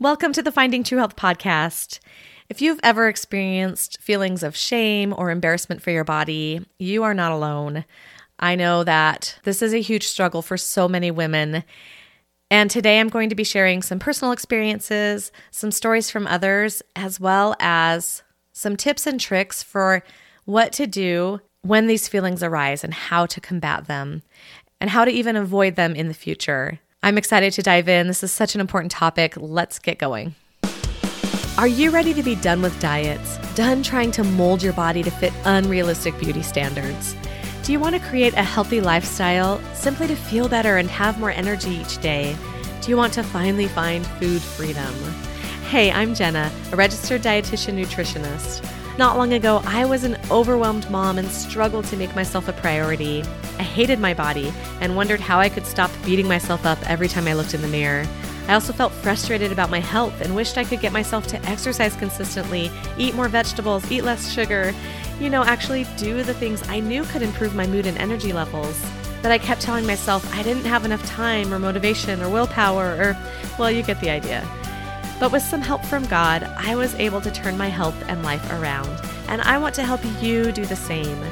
Welcome to the Finding True Health podcast. If you've ever experienced feelings of shame or embarrassment for your body, you are not alone. I know that this is a huge struggle for so many women. And today I'm going to be sharing some personal experiences, some stories from others, as well as some tips and tricks for what to do when these feelings arise and how to combat them and how to even avoid them in the future. I'm excited to dive in. This is such an important topic. Let's get going. Are you ready to be done with diets? Done trying to mold your body to fit unrealistic beauty standards? Do you want to create a healthy lifestyle simply to feel better and have more energy each day? Do you want to finally find food freedom? Hey, I'm Jenna, a registered dietitian nutritionist. Not long ago, I was an overwhelmed mom and struggled to make myself a priority. I hated my body and wondered how I could stop beating myself up every time I looked in the mirror. I also felt frustrated about my health and wished I could get myself to exercise consistently, eat more vegetables, eat less sugar, you know, actually do the things I knew could improve my mood and energy levels. But I kept telling myself I didn't have enough time or motivation or willpower or, well, you get the idea. But with some help from God, I was able to turn my health and life around. And I want to help you do the same.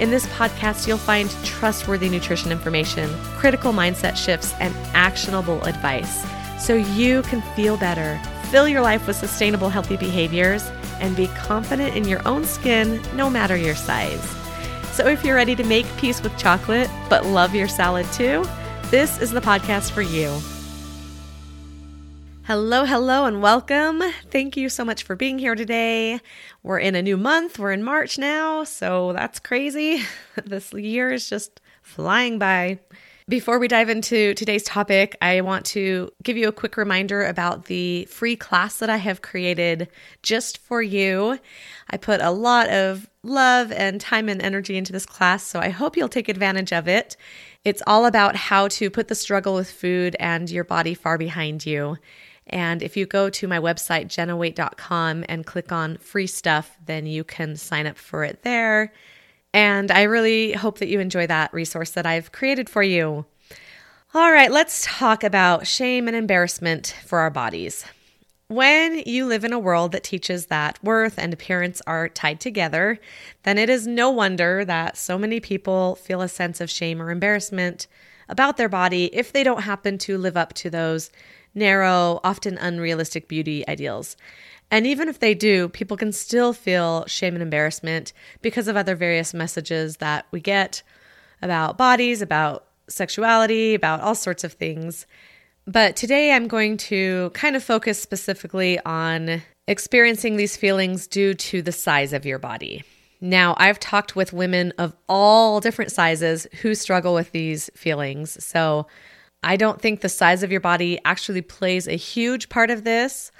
In this podcast, you'll find trustworthy nutrition information, critical mindset shifts, and actionable advice so you can feel better, fill your life with sustainable, healthy behaviors, and be confident in your own skin no matter your size. So if you're ready to make peace with chocolate but love your salad too, this is the podcast for you. Hello, hello, and welcome. Thank you so much for being here today. We're in a new month. We're in March now, so that's crazy. this year is just flying by. Before we dive into today's topic, I want to give you a quick reminder about the free class that I have created just for you. I put a lot of love and time and energy into this class, so I hope you'll take advantage of it. It's all about how to put the struggle with food and your body far behind you. And if you go to my website, jennawaite.com, and click on free stuff, then you can sign up for it there. And I really hope that you enjoy that resource that I've created for you. All right, let's talk about shame and embarrassment for our bodies. When you live in a world that teaches that worth and appearance are tied together, then it is no wonder that so many people feel a sense of shame or embarrassment about their body if they don't happen to live up to those narrow, often unrealistic beauty ideals. And even if they do, people can still feel shame and embarrassment because of other various messages that we get about bodies, about sexuality, about all sorts of things. But today I'm going to kind of focus specifically on experiencing these feelings due to the size of your body. Now, I've talked with women of all different sizes who struggle with these feelings. So I don't think the size of your body actually plays a huge part of this,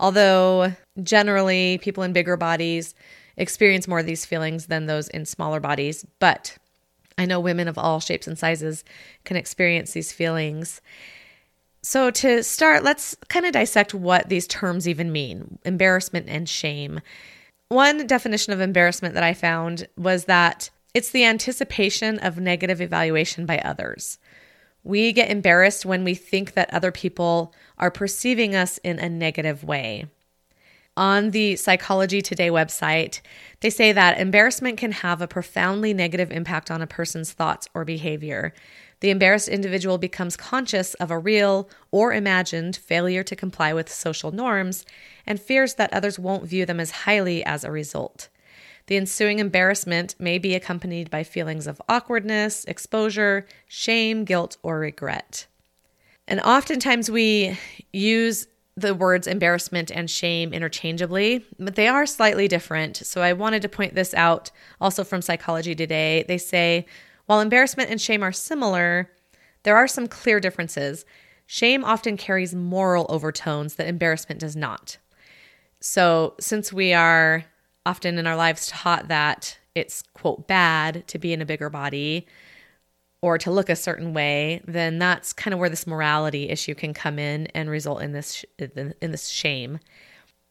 although generally people in bigger bodies experience more of these feelings than those in smaller bodies. But I know women of all shapes and sizes can experience these feelings. So, to start, let's kind of dissect what these terms even mean embarrassment and shame. One definition of embarrassment that I found was that it's the anticipation of negative evaluation by others. We get embarrassed when we think that other people are perceiving us in a negative way. On the Psychology Today website, they say that embarrassment can have a profoundly negative impact on a person's thoughts or behavior. The embarrassed individual becomes conscious of a real or imagined failure to comply with social norms and fears that others won't view them as highly as a result. The ensuing embarrassment may be accompanied by feelings of awkwardness, exposure, shame, guilt, or regret. And oftentimes we use the words embarrassment and shame interchangeably, but they are slightly different. So I wanted to point this out also from Psychology Today. They say while embarrassment and shame are similar, there are some clear differences. Shame often carries moral overtones that embarrassment does not. So, since we are often in our lives taught that it's, quote, bad to be in a bigger body or to look a certain way, then that's kind of where this morality issue can come in and result in this in this shame.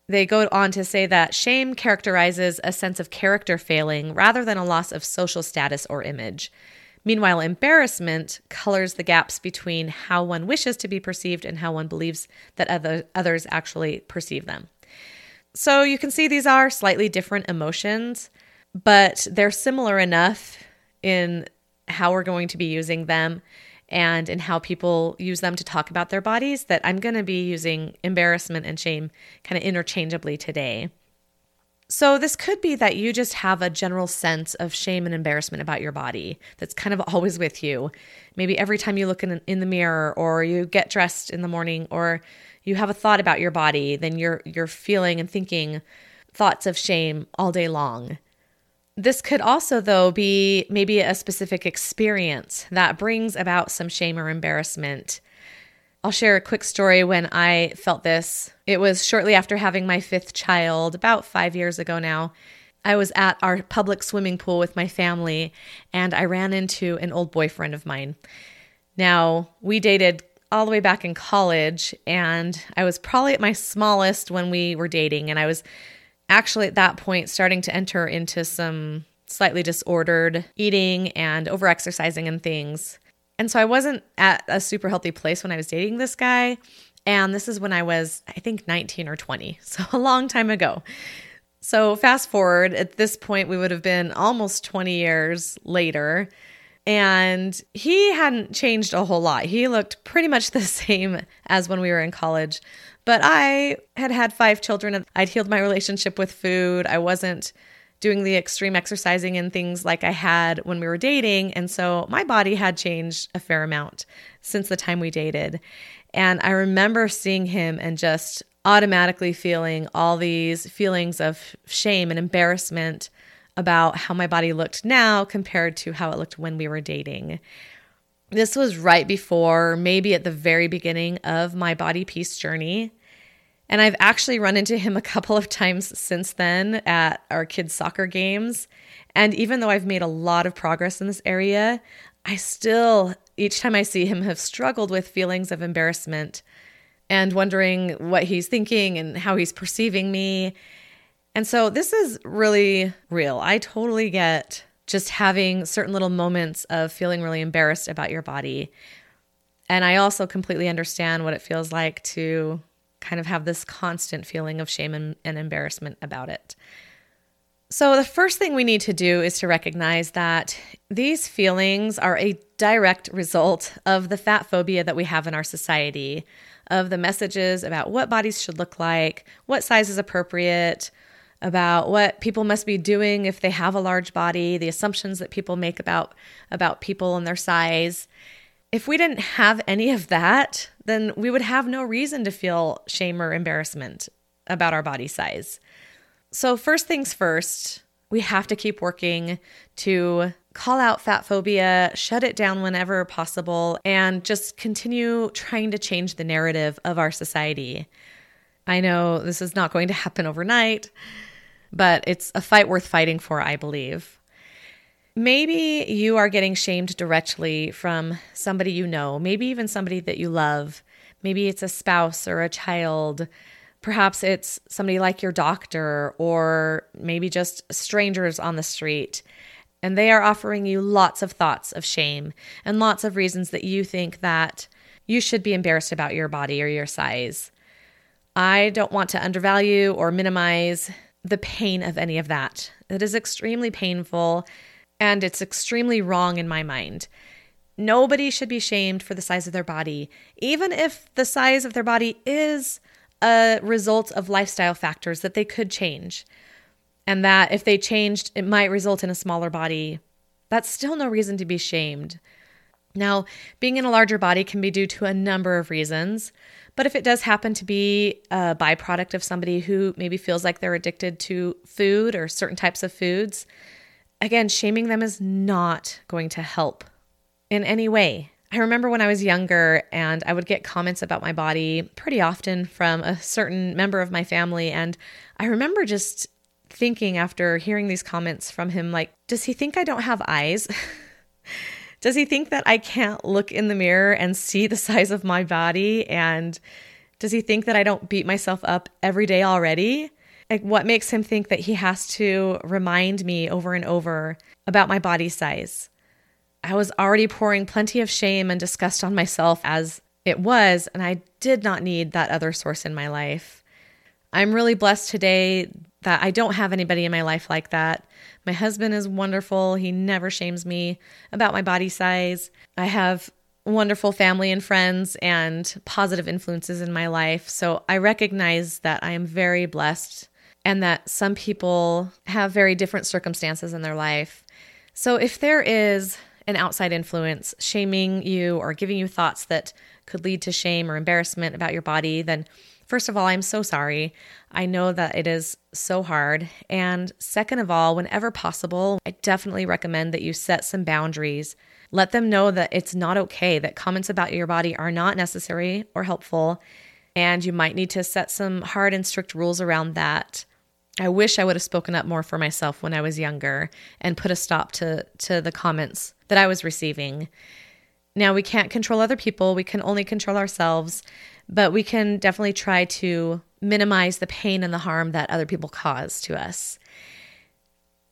They go on to say that shame characterizes a sense of character failing rather than a loss of social status or image. Meanwhile, embarrassment colors the gaps between how one wishes to be perceived and how one believes that other, others actually perceive them. So you can see these are slightly different emotions, but they're similar enough in how we're going to be using them and in how people use them to talk about their bodies that I'm going to be using embarrassment and shame kind of interchangeably today. So, this could be that you just have a general sense of shame and embarrassment about your body that's kind of always with you. Maybe every time you look in, in the mirror or you get dressed in the morning or you have a thought about your body, then you're you're feeling and thinking thoughts of shame all day long. This could also though be maybe a specific experience that brings about some shame or embarrassment I'll share a quick story when I felt this. It was shortly after having my fifth child, about five years ago now. I was at our public swimming pool with my family and I ran into an old boyfriend of mine. Now, we dated all the way back in college, and I was probably at my smallest when we were dating. And I was actually at that point starting to enter into some slightly disordered eating and overexercising and things. And so I wasn't at a super healthy place when I was dating this guy. And this is when I was, I think, 19 or 20. So a long time ago. So fast forward, at this point, we would have been almost 20 years later. And he hadn't changed a whole lot. He looked pretty much the same as when we were in college. But I had had five children. I'd healed my relationship with food. I wasn't doing the extreme exercising and things like I had when we were dating. And so my body had changed a fair amount since the time we dated. And I remember seeing him and just automatically feeling all these feelings of shame and embarrassment about how my body looked now compared to how it looked when we were dating. This was right before, maybe at the very beginning of my body peace journey. And I've actually run into him a couple of times since then at our kids' soccer games. And even though I've made a lot of progress in this area, I still, each time I see him, have struggled with feelings of embarrassment and wondering what he's thinking and how he's perceiving me. And so this is really real. I totally get just having certain little moments of feeling really embarrassed about your body. And I also completely understand what it feels like to kind of have this constant feeling of shame and, and embarrassment about it. So, the first thing we need to do is to recognize that these feelings are a direct result of the fat phobia that we have in our society, of the messages about what bodies should look like, what size is appropriate, about what people must be doing if they have a large body, the assumptions that people make about about people and their size. If we didn't have any of that, then we would have no reason to feel shame or embarrassment about our body size. So, first things first, we have to keep working to call out fat phobia, shut it down whenever possible, and just continue trying to change the narrative of our society. I know this is not going to happen overnight, but it's a fight worth fighting for, I believe. Maybe you are getting shamed directly from somebody you know, maybe even somebody that you love. Maybe it's a spouse or a child. Perhaps it's somebody like your doctor or maybe just strangers on the street. And they are offering you lots of thoughts of shame and lots of reasons that you think that you should be embarrassed about your body or your size. I don't want to undervalue or minimize the pain of any of that. It is extremely painful and it's extremely wrong in my mind. Nobody should be shamed for the size of their body, even if the size of their body is a result of lifestyle factors that they could change. And that if they changed, it might result in a smaller body. That's still no reason to be shamed. Now, being in a larger body can be due to a number of reasons, but if it does happen to be a byproduct of somebody who maybe feels like they're addicted to food or certain types of foods, Again, shaming them is not going to help in any way. I remember when I was younger and I would get comments about my body pretty often from a certain member of my family. And I remember just thinking after hearing these comments from him, like, does he think I don't have eyes? does he think that I can't look in the mirror and see the size of my body? And does he think that I don't beat myself up every day already? Like, what makes him think that he has to remind me over and over about my body size? I was already pouring plenty of shame and disgust on myself as it was, and I did not need that other source in my life. I'm really blessed today that I don't have anybody in my life like that. My husband is wonderful. He never shames me about my body size. I have wonderful family and friends and positive influences in my life. So I recognize that I am very blessed and that some people have very different circumstances in their life. So if there is an outside influence shaming you or giving you thoughts that could lead to shame or embarrassment about your body, then first of all, I'm so sorry. I know that it is so hard. And second of all, whenever possible, I definitely recommend that you set some boundaries. Let them know that it's not okay, that comments about your body are not necessary or helpful, and you might need to set some hard and strict rules around that. I wish I would have spoken up more for myself when I was younger and put a stop to to the comments that I was receiving. Now we can't control other people, we can only control ourselves, but we can definitely try to minimize the pain and the harm that other people cause to us.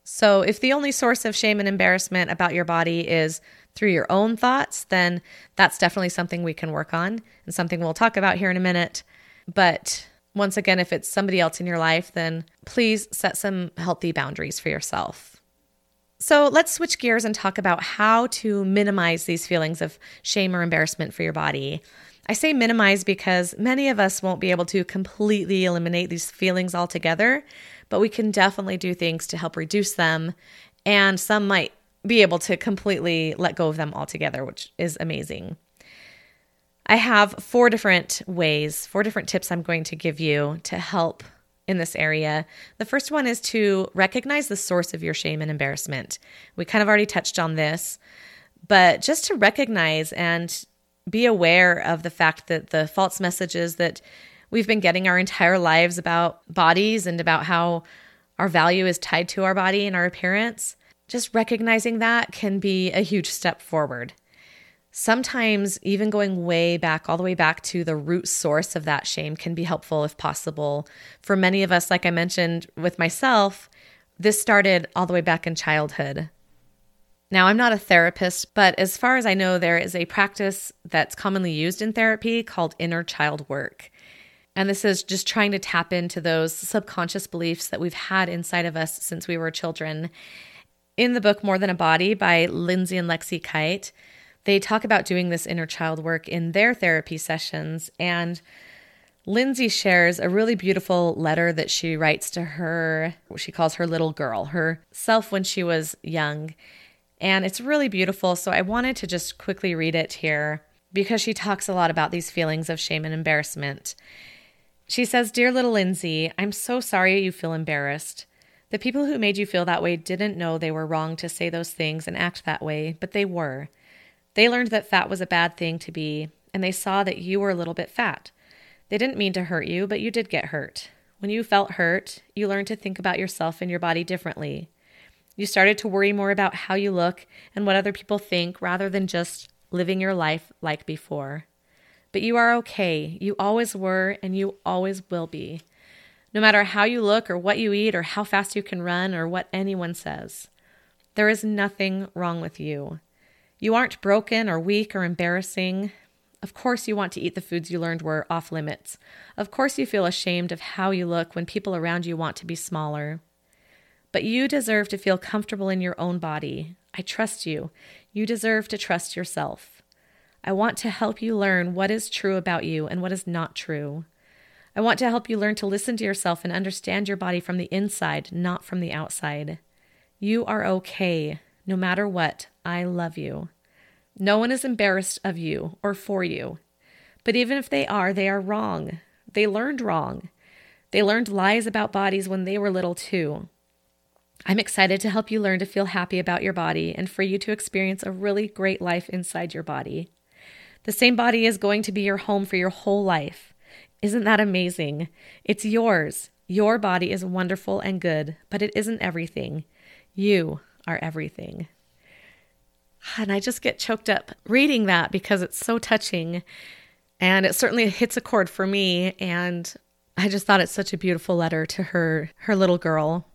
So, if the only source of shame and embarrassment about your body is through your own thoughts, then that's definitely something we can work on and something we'll talk about here in a minute. But once again, if it's somebody else in your life, then please set some healthy boundaries for yourself. So let's switch gears and talk about how to minimize these feelings of shame or embarrassment for your body. I say minimize because many of us won't be able to completely eliminate these feelings altogether, but we can definitely do things to help reduce them. And some might be able to completely let go of them altogether, which is amazing. I have four different ways, four different tips I'm going to give you to help in this area. The first one is to recognize the source of your shame and embarrassment. We kind of already touched on this, but just to recognize and be aware of the fact that the false messages that we've been getting our entire lives about bodies and about how our value is tied to our body and our appearance, just recognizing that can be a huge step forward. Sometimes, even going way back, all the way back to the root source of that shame, can be helpful if possible. For many of us, like I mentioned with myself, this started all the way back in childhood. Now, I'm not a therapist, but as far as I know, there is a practice that's commonly used in therapy called inner child work. And this is just trying to tap into those subconscious beliefs that we've had inside of us since we were children. In the book More Than a Body by Lindsay and Lexi Kite, they talk about doing this inner child work in their therapy sessions. And Lindsay shares a really beautiful letter that she writes to her, she calls her little girl, herself when she was young. And it's really beautiful. So I wanted to just quickly read it here because she talks a lot about these feelings of shame and embarrassment. She says, Dear little Lindsay, I'm so sorry you feel embarrassed. The people who made you feel that way didn't know they were wrong to say those things and act that way, but they were. They learned that fat was a bad thing to be, and they saw that you were a little bit fat. They didn't mean to hurt you, but you did get hurt. When you felt hurt, you learned to think about yourself and your body differently. You started to worry more about how you look and what other people think rather than just living your life like before. But you are okay. You always were, and you always will be. No matter how you look, or what you eat, or how fast you can run, or what anyone says, there is nothing wrong with you. You aren't broken, or weak, or embarrassing. Of course, you want to eat the foods you learned were off limits. Of course, you feel ashamed of how you look when people around you want to be smaller. But you deserve to feel comfortable in your own body. I trust you. You deserve to trust yourself. I want to help you learn what is true about you and what is not true. I want to help you learn to listen to yourself and understand your body from the inside, not from the outside. You are okay, no matter what. I love you. No one is embarrassed of you or for you. But even if they are, they are wrong. They learned wrong. They learned lies about bodies when they were little, too. I'm excited to help you learn to feel happy about your body and for you to experience a really great life inside your body. The same body is going to be your home for your whole life. Isn't that amazing? It's yours. Your body is wonderful and good, but it isn't everything. You are everything. And I just get choked up reading that because it's so touching. And it certainly hits a chord for me. And I just thought it's such a beautiful letter to her, her little girl.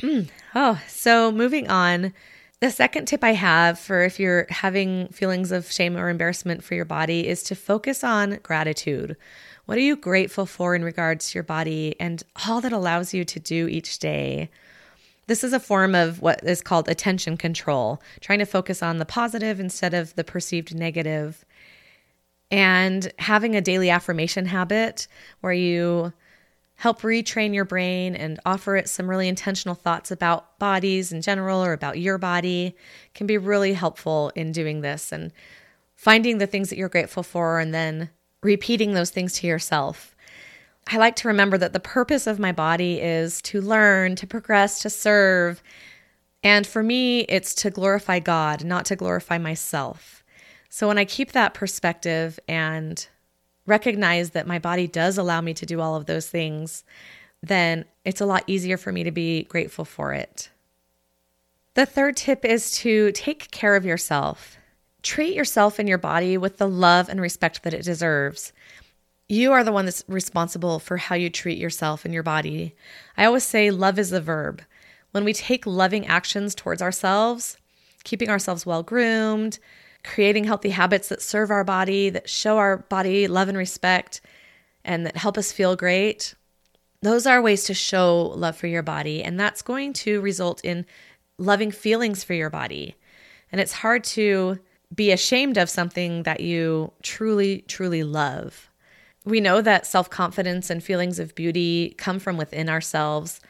Mm. Oh, so moving on. The second tip I have for if you're having feelings of shame or embarrassment for your body is to focus on gratitude. What are you grateful for in regards to your body and all that allows you to do each day? This is a form of what is called attention control, trying to focus on the positive instead of the perceived negative. And having a daily affirmation habit where you help retrain your brain and offer it some really intentional thoughts about bodies in general or about your body can be really helpful in doing this and finding the things that you're grateful for and then repeating those things to yourself. I like to remember that the purpose of my body is to learn, to progress, to serve. And for me, it's to glorify God, not to glorify myself. So when I keep that perspective and recognize that my body does allow me to do all of those things, then it's a lot easier for me to be grateful for it. The third tip is to take care of yourself. Treat yourself and your body with the love and respect that it deserves. You are the one that's responsible for how you treat yourself and your body. I always say love is a verb. When we take loving actions towards ourselves, keeping ourselves well groomed, creating healthy habits that serve our body, that show our body love and respect, and that help us feel great. Those are ways to show love for your body, and that's going to result in loving feelings for your body. And it's hard to be ashamed of something that you truly, truly love. We know that self confidence and feelings of beauty come from within ourselves.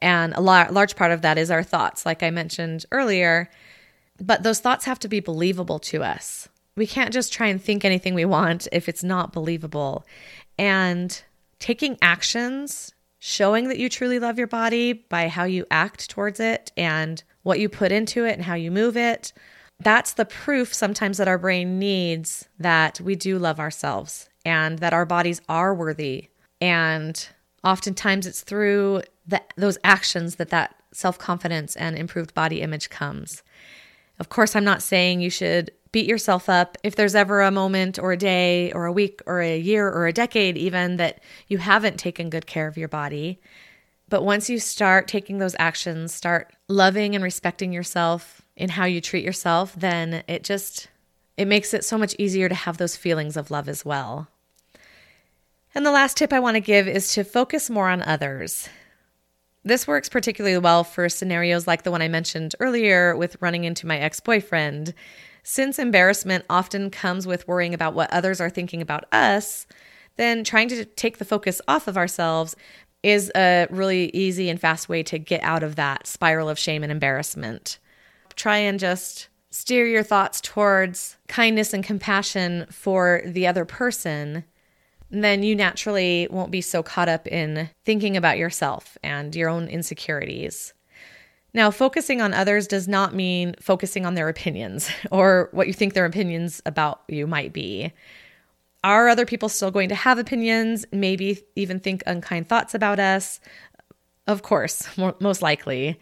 And a large part of that is our thoughts, like I mentioned earlier. But those thoughts have to be believable to us. We can't just try and think anything we want if it's not believable. And taking actions, showing that you truly love your body by how you act towards it and what you put into it and how you move it, that's the proof sometimes that our brain needs that we do love ourselves and that our bodies are worthy. And oftentimes it's through the, those actions that that self confidence and improved body image comes. Of course, I'm not saying you should beat yourself up if there's ever a moment or a day or a week or a year or a decade, even that you haven't taken good care of your body. But once you start taking those actions, start loving and respecting yourself in how you treat yourself, then it just it makes it so much easier to have those feelings of love as well. And the last tip I want to give is to focus more on others. This works particularly well for scenarios like the one I mentioned earlier with running into my ex boyfriend. Since embarrassment often comes with worrying about what others are thinking about us, then trying to take the focus off of ourselves is a really easy and fast way to get out of that spiral of shame and embarrassment. Try and just steer your thoughts towards kindness and compassion for the other person then you naturally won't be so caught up in thinking about yourself and your own insecurities. Now, focusing on others does not mean focusing on their opinions or what you think their opinions about you might be. Are other people still going to have opinions, maybe even think unkind thoughts about us? Of course, most likely.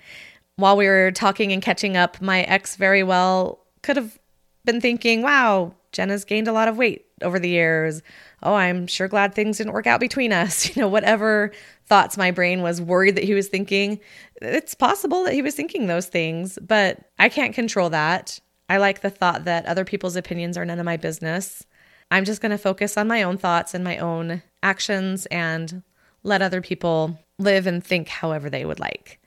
While we were talking and catching up, my ex very well could have been thinking, wow, Jenna's gained a lot of weight over the years oh, I'm sure glad things didn't work out between us. You know, whatever thoughts my brain was worried that he was thinking, it's possible that he was thinking those things, but I can't control that. I like the thought that other people's opinions are none of my business. I'm just going to focus on my own thoughts and my own actions and let other people live and think however they would like.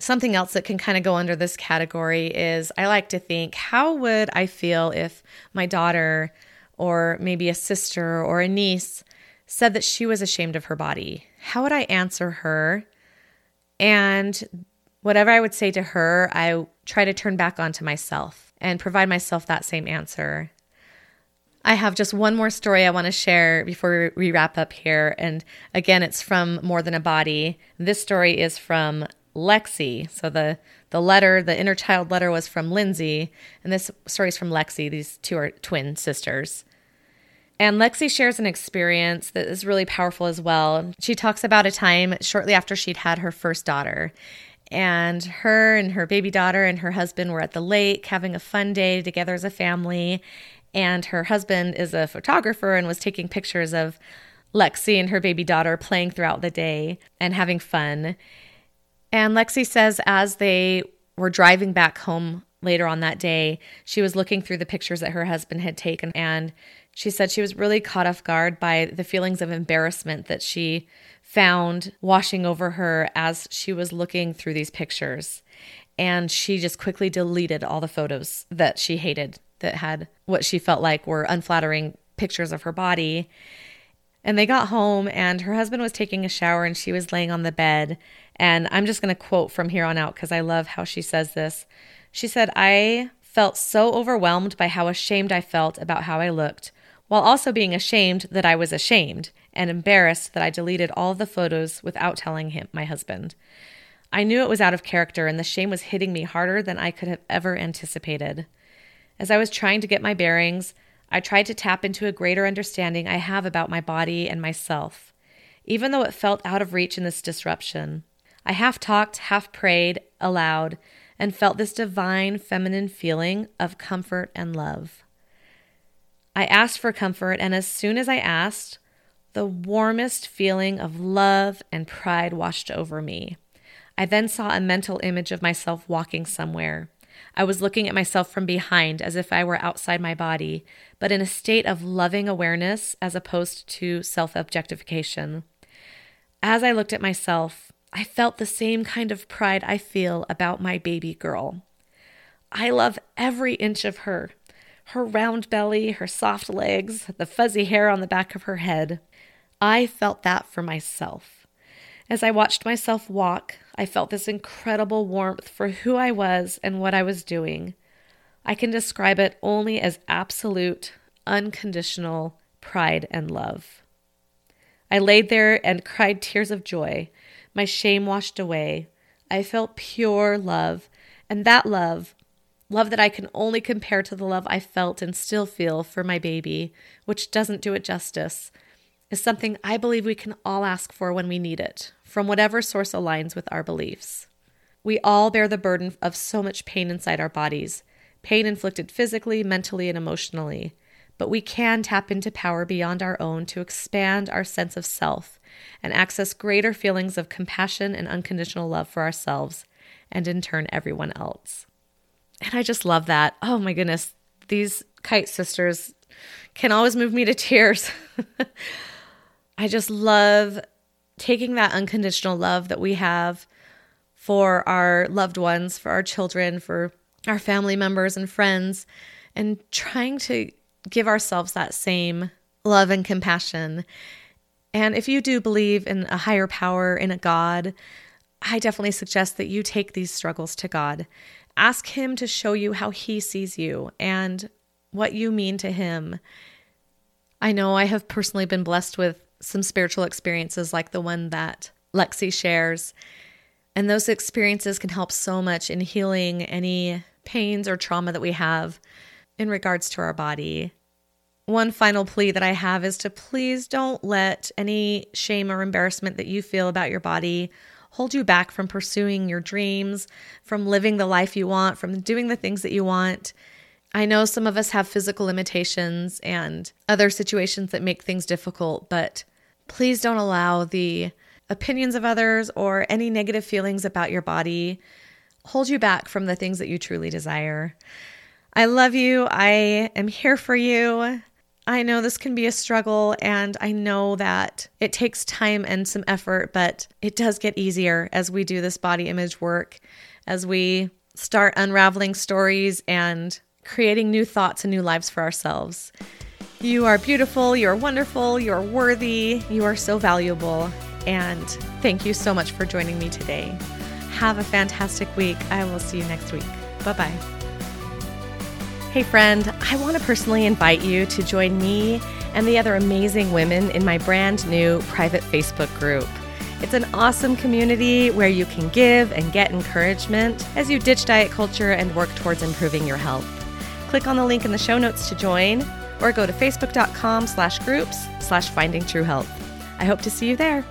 Something else that can kind of go under this category is I like to think, how would I feel if my daughter or maybe a sister or a niece said that she was ashamed of her body, how would I answer her? And whatever I would say to her, I try to turn back onto myself and provide myself that same answer. I have just one more story I want to share before we wrap up here. And again, it's from More Than a Body. This story is from Lexi. So the the letter, the inner child letter was from Lindsay, and this story is from Lexi. These two are twin sisters. And Lexi shares an experience that is really powerful as well. She talks about a time shortly after she'd had her first daughter. And her and her baby daughter and her husband were at the lake having a fun day together as a family. And her husband is a photographer and was taking pictures of Lexi and her baby daughter playing throughout the day and having fun. And Lexi says, as they were driving back home later on that day, she was looking through the pictures that her husband had taken and she said she was really caught off guard by the feelings of embarrassment that she found washing over her as she was looking through these pictures. And she just quickly deleted all the photos that she hated that had what she felt like were unflattering pictures of her body. And they got home, and her husband was taking a shower and she was laying on the bed. And I'm just going to quote from here on out because I love how she says this. She said, I felt so overwhelmed by how ashamed I felt about how I looked while also being ashamed that I was ashamed and embarrassed that I deleted all the photos without telling him, my husband. I knew it was out of character, and the shame was hitting me harder than I could have ever anticipated. As I was trying to get my bearings, I tried to tap into a greater understanding I have about my body and myself, even though it felt out of reach in this disruption. I half talked, half prayed aloud, and felt this divine feminine feeling of comfort and love. I asked for comfort, and as soon as I asked, the warmest feeling of love and pride washed over me. I then saw a mental image of myself walking somewhere. I was looking at myself from behind as if I were outside my body, but in a state of loving awareness as opposed to self objectification. As I looked at myself, I felt the same kind of pride I feel about my baby girl. I love every inch of her her round belly, her soft legs, the fuzzy hair on the back of her head. I felt that for myself. As I watched myself walk, I felt this incredible warmth for who I was and what I was doing. I can describe it only as absolute, unconditional pride and love. I laid there and cried tears of joy. My shame washed away. I felt pure love, and that love Love that I can only compare to the love I felt and still feel for my baby, which doesn't do it justice, is something I believe we can all ask for when we need it, from whatever source aligns with our beliefs. We all bear the burden of so much pain inside our bodies pain inflicted physically, mentally, and emotionally. But we can tap into power beyond our own to expand our sense of self and access greater feelings of compassion and unconditional love for ourselves and, in turn, everyone else. And I just love that. Oh my goodness. These Kite sisters can always move me to tears. I just love taking that unconditional love that we have for our loved ones, for our children, for our family members and friends, and trying to give ourselves that same love and compassion. And if you do believe in a higher power, in a God, I definitely suggest that you take these struggles to God Ask Him to show you how He sees you and what you mean to Him. I know I have personally been blessed with some spiritual experiences like the one that Lexi shares. And those experiences can help so much in healing any pains or trauma that we have in regards to our body. One final plea that I have is to please don't let any shame or embarrassment that you feel about your body hold you back from pursuing your dreams, from living the life you want, from doing the things that you want. I know some of us have physical limitations and other situations that make things difficult, but please don't allow the opinions of others or any negative feelings about your body hold you back from the things that you truly desire. I love you. I am here for you. I know this can be a struggle, and I know that it takes time and some effort, but it does get easier as we do this body image work, as we start unraveling stories and creating new thoughts and new lives for ourselves. You are beautiful, you are wonderful, you are worthy, you are so valuable, and thank you so much for joining me today. Have a fantastic week. I will see you next week. Bye bye. Hey, friend, I want to personally invite you to join me and the other amazing women in my brand new private Facebook group. It's an awesome community where you can give and get encouragement as you ditch diet culture and work towards improving your health. Click on the link in the show notes to join or go to facebook.com slash groups slash finding true health. I hope to see you there.